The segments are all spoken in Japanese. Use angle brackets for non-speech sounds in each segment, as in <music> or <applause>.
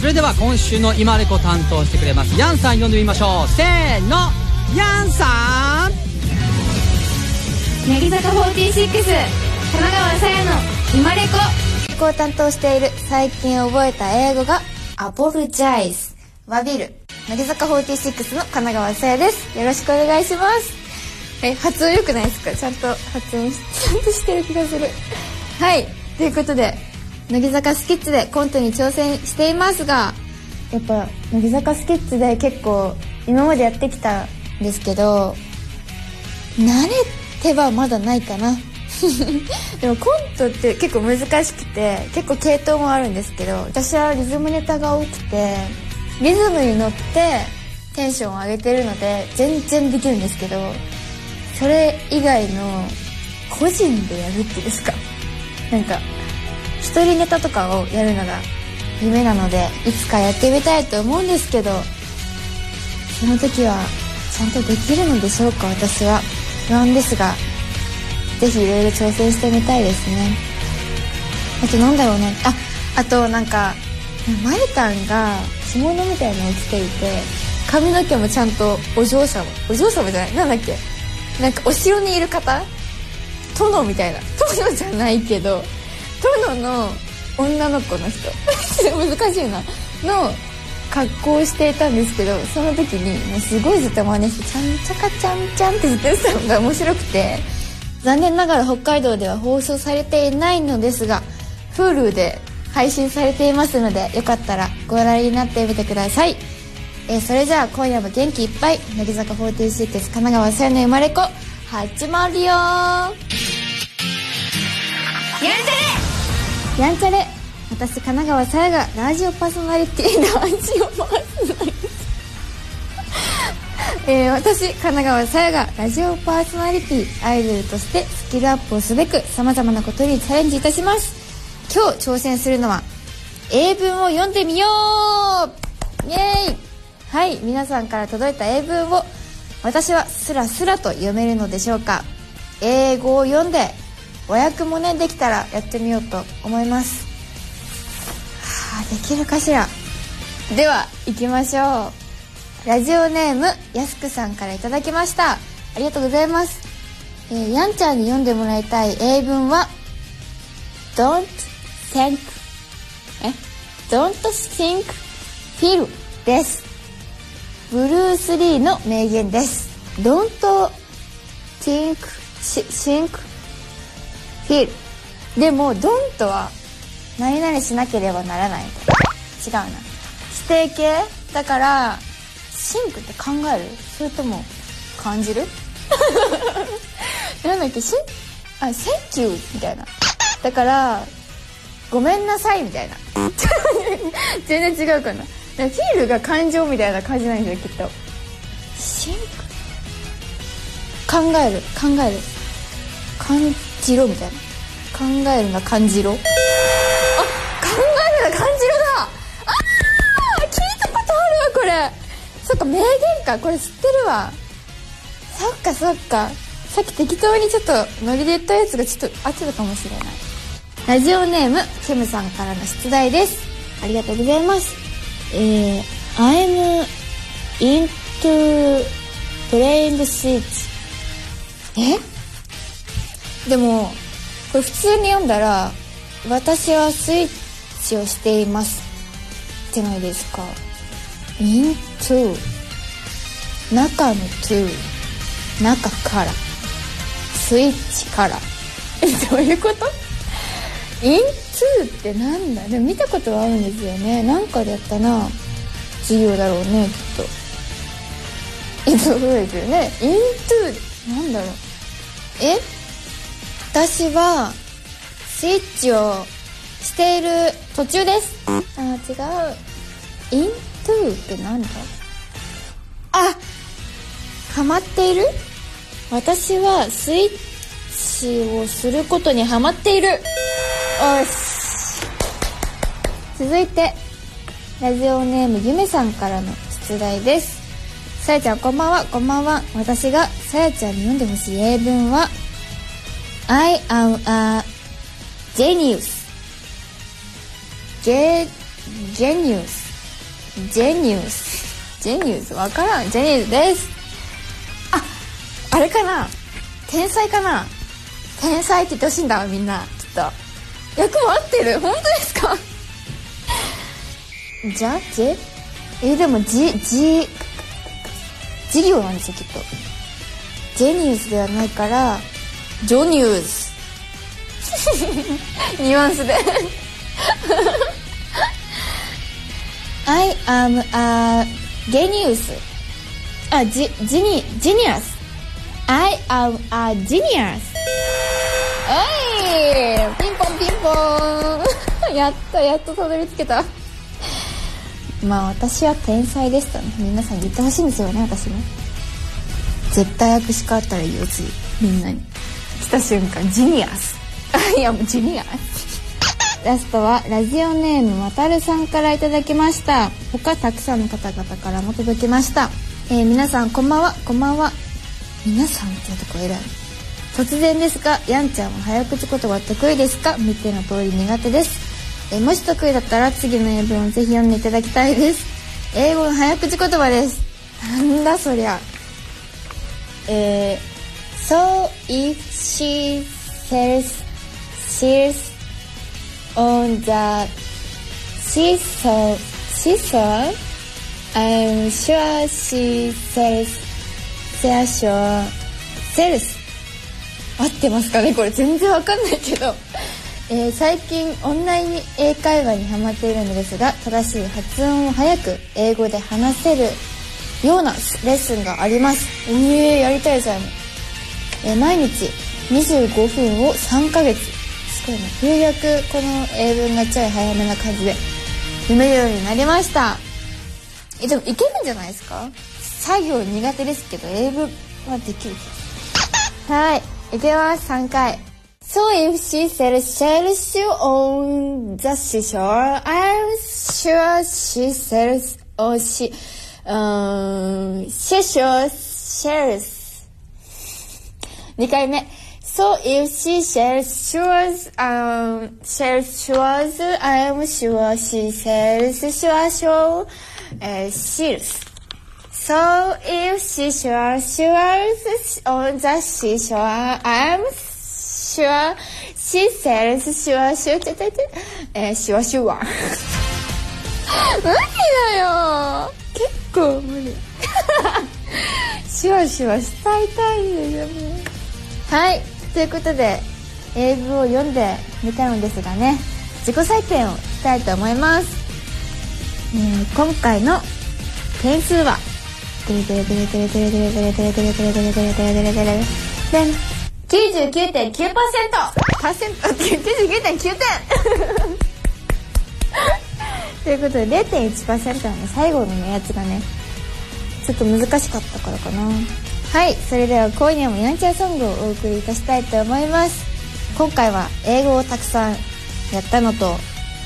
それでは今週の今レコ担当してくれますヤンさん呼んでみましょう。せーのヤンさん。乃木坂46神奈川さやの今レコを担当している最近覚えた英語がアポルジャイズ。わびる。乃木坂46の神奈川さやです。よろしくお願いします。え発音良くないですか？ちゃんと発音しちゃんとしてる気がする。はいということで乃木坂スキッズでコントに挑戦していますがやっぱ乃木坂スキッズで結構今までやってきたんですけど慣れてはまだないかな。<laughs> でもコントって結構難しくて結構系統もあるんですけど私はリズムネタが多くてリズムに乗ってテンションを上げてるので全然できるんですけどそれ以外の個人でやるっていうんですかなんか一人ネタとかをやるのが夢なのでいつかやってみたいと思うんですけどその時はちゃんとできるのでしょうか私は。不安ですがぜひいろいろ挑戦してみたいですね。あとなんだろうね。ああとなんかマリタンが着物みたいなのを着ていて髪の毛もちゃんとお嬢様お嬢様じゃない？なんだっけ？なんかお城にいる方？殿みたいな。殿じゃないけど殿の女の子の人。<laughs> 難しいな。の格好をしていたんですけどその時にもうすごいずっと真似して「ちゃんちゃかちゃんちゃん」ってずっと言ってたのが面白くて残念ながら北海道では放送されていないのですが Hulu で配信されていますのでよかったらご覧になってみてください、えー、それじゃあ今夜も元気いっぱい。乃木坂46神奈川さやの生まれ子始まるよやんちゃれやんちゃれ私神奈川さやがラジオパーソナリティラジオパーソナリティえー、私神奈川さやがラジオパーソナリティアイドルとしてスキルアップをすべくさまざまなことにチャレンジいたします。今日挑戦するのは英文を読んでみようイエーイ。はい皆さんから届いた英文を私はスラスラと読めるのでしょうか。英語を読んで和訳もねできたらやってみようと思います。はあできるかしら？では行きましょう。ラジオネームやすくさんから頂きました。ありがとうございます、えー、やんちゃんに読んでもらいたい英文は Don't think え？Don't think feel です。ブルース・リーの名言です。Don't think think ででも Don't は何々しなければならない違うな。指定形だからthink って考える？それとも感じる？なんだっけしあ thank you みたいな。だからごめんなさいみたいな。<laughs> 全然違うかな。 feel が感情みたいな感じなんですよきっと。 think？考える考える。感じろみたいな。考えるな感じろ。あ考えるな感じろだ。あー聞いたことあるわこれ。そっか名言か。これ知ってるわ。そっかそっか。さっき適当にちょっとノリで言ったやつがちょっと合ってたかもしれない。ラジオネームケムさんからの出題です。ありがとうございます。えー、I'm into playing switch え？でもこれ普通に読んだら私はスイッチをしていますってないですか？Into 中の to 中から。スイッチから。え <laughs> どういうこと ?into ってなんだ？でも見たことはあるんですよね。なんかでやったな。授業だろうねきっと。そうですよね？Into なんだろう。え？私はスイッチをしている途中です。あ違う。into ってなんだ？あハマっている？私はスイッチをすることにハマっている。よし。続いてラジオネームゆめさんからの出題です。さやちゃんこんばんは。こんばんは。私がさやちゃんに読んでほしい英文は I am a genius. ゲ genius. ジェニウスジェニウスわからん。ジェニウスです。ああれかな？天才かな？天才って言ってほしいんだわみんな。きっと。役も合ってる？本当ですか？じゃジェえでもジジ事業なんですよきっと。ジェニウスではないからジョニュース <laughs> ニュアンスで。I am a genius. あジジニジニアス。I am a genius. おいピンポンピンポン。<laughs> やっとやっとたどり着けた。まあ私は天才ですとね。皆さんに言ってほしいんですよね私ね。絶対握手変わったらいいよ次。みんなに来た瞬間ジニアス。<laughs> いやもうジニアス。ラストはラジオネームわたるさんからいただきました。他たくさんの方々からも届きました、えー、皆さんこんばんは。こんばんは。皆さんっていうとこ偉い突然ですがやんちゃんは早口言葉得意ですか？見ての通り苦手です。えー、もし得意だったら次の英文をぜひ読んでいただきたいです。英語の早口言葉です。なんだそりゃ。えー、So if she sells shears on the seesaw, seesaw, I'm sure she sells, seashore, sells. 合ってますかねこれ。全然わかんないけど、えー、最近オンライン英会話にハマっているのですが正しい発音を早く英語で話せるようなレッスンがあります。ええー、やりたいじゃん、えー、毎日25分を3ヶ月。すごいねようやくこの英文がちょい早めな感じで読めるようになりました。えでもいけるんじゃないですか？作業苦手ですけど英文はできるはいいけます。3回。So if she sells shells on the seashore, I'm sure she sells or she um seashore shells. 2回目 So if she sells shoes, um, sells shoes, I'm sure she sells shore shore, uh, shoes. So if she sells shoes on the seashore, I'm sure she sells shore shore, ちょちょちょ、えー、シュワシュワ。無理だよ結構無理。シュワシュワしたいたいんですよね。はい。ということで英文を読んでみたのですがね自己採点をしたいと思います、えー、今回の点数は99.9%パーセント99.9点ということで0.1%の最後のやつがねちょっと難しかったからかなはいそれでは今夜もヤンチャーソングをお送りいたしたいと思います。今回は英語をたくさんやったのと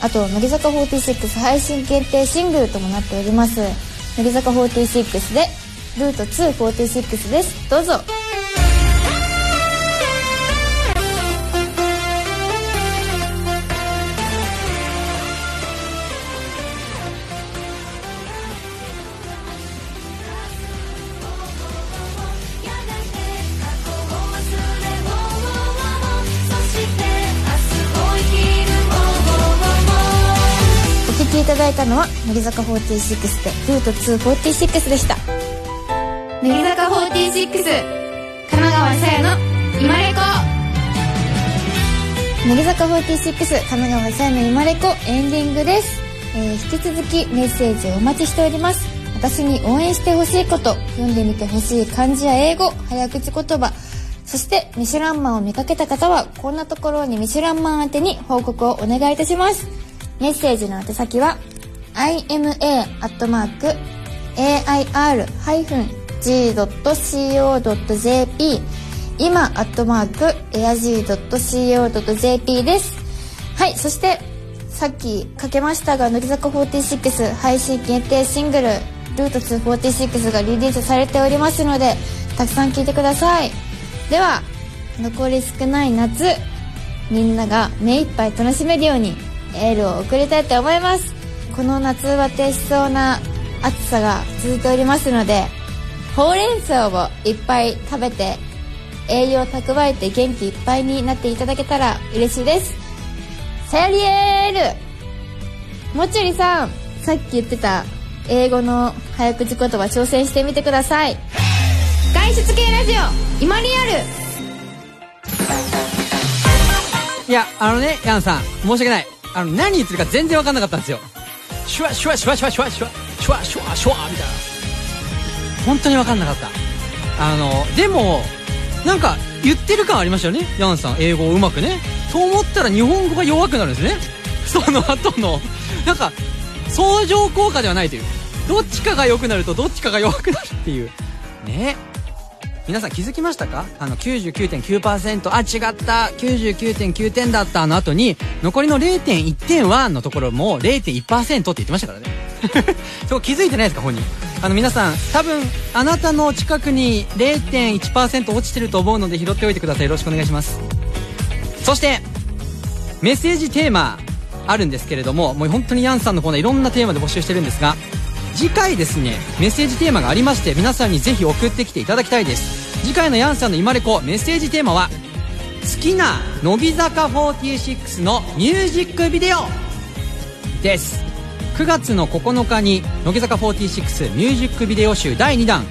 あと乃木坂46配信限定シングルともなっております。乃木坂46でルート246です。どうぞ。いただいたのは乃木坂46でルート246でした。乃木坂46神奈川さやの今レコ乃木坂46神奈川さやの今レコエンディングです、えー、引き続きメッセージをお待ちしております。私に応援してほしいこと読んでみてほしい漢字や英語早口言葉そしてミシュランマンを見かけた方はこんなところにミシュランマン宛てに報告をお願いいたします。メッセージの宛先は ima.air-g.co.jp 今アットマーク airg.co.jp です。はいそしてさっきかけましたが乃木坂46配信限定シングル「ルート246」がリリースされておりますのでたくさん聴いてください。では残り少ない夏みんなが目いっぱい楽しめるようにエールを送りたいと思います。この夏バテしそうな暑さが続いておりますのでほうれん草をいっぱい食べて栄養蓄えて元気いっぱいになっていただけたら嬉しいですさやりえーるもちりさんさっき言ってた英語の早口言葉挑戦してみてください外出系ラジオ今リアルいや、あのね、ヤンさん、申し訳ない。あの、何言ってるか全然わかんなかったんですよ。シュワシュワシュワシュワシュワシュワシュワシュワシュワみたいな。本当にわかんなかった。あの、でも、なんか、言ってる感ありましたよね。ヤンさん、英語をうまくね。と思ったら日本語が弱くなるんですね。<laughs> その後の、なんか、相乗効果ではないという。どっちかが良くなるとどっちかが弱くなるっていう。ね皆さん気づきましたか？あの99.9%あ違った。99.9点だったの後に残りの0.1点はのところも0.1%って言ってましたからね。<laughs> そこ気づいてないですか？本人。あの皆さん多分あなたの近くに0.1%落ちてると思うので拾っておいてください。よろしくお願いします。そしてメッセージテーマあるんですけれどももう本当にヤンさんのコーナーいろんなテーマで募集してるんですが次回ですねメッセージテーマがありまして皆さんにぜひ送ってきていただきたいです。次回のヤンさんの今レコメッセージテーマは好きな乃木坂46のミュージックビデオです。9月の9日に乃木坂46ミュージックビデオ集第2弾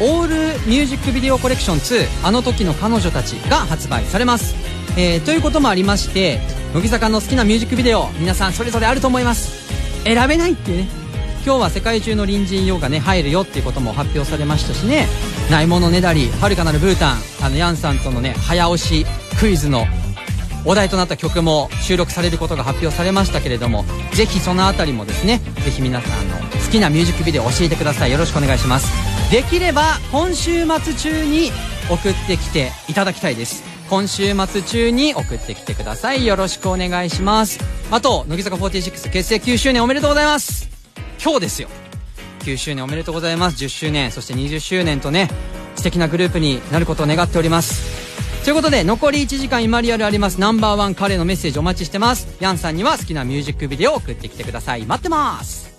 オールミュージックビデオコレクション2あの時の彼女たちが発売されます、えーということもありまして乃木坂の好きなミュージックビデオ皆さんそれぞれあると思います。選べないっていうね。今日は世界中の隣人用がね入るよっていうことも発表されましたしね。ないものねだり遥かなるブータンあのヤンさんとのね早押しクイズのお題となった曲も収録されることが発表されましたけれどもぜひそのあたりもですねぜひ皆さんあの好きなミュージックビデオ教えてください。よろしくお願いします。できれば今週末中に送ってきていただきたいです。今週末中に送ってきてください。よろしくお願いします。あと乃木坂46結成9周年おめでとうございます。今日ですよ。9周年おめでとうございます。10周年そして20周年とね素敵なグループになることを願っております。ということで残り1時間今リアルあります。ナンバーワン彼のメッセージお待ちしてます。ヤンさんには好きなミュージックビデオを送ってきてください。待ってます。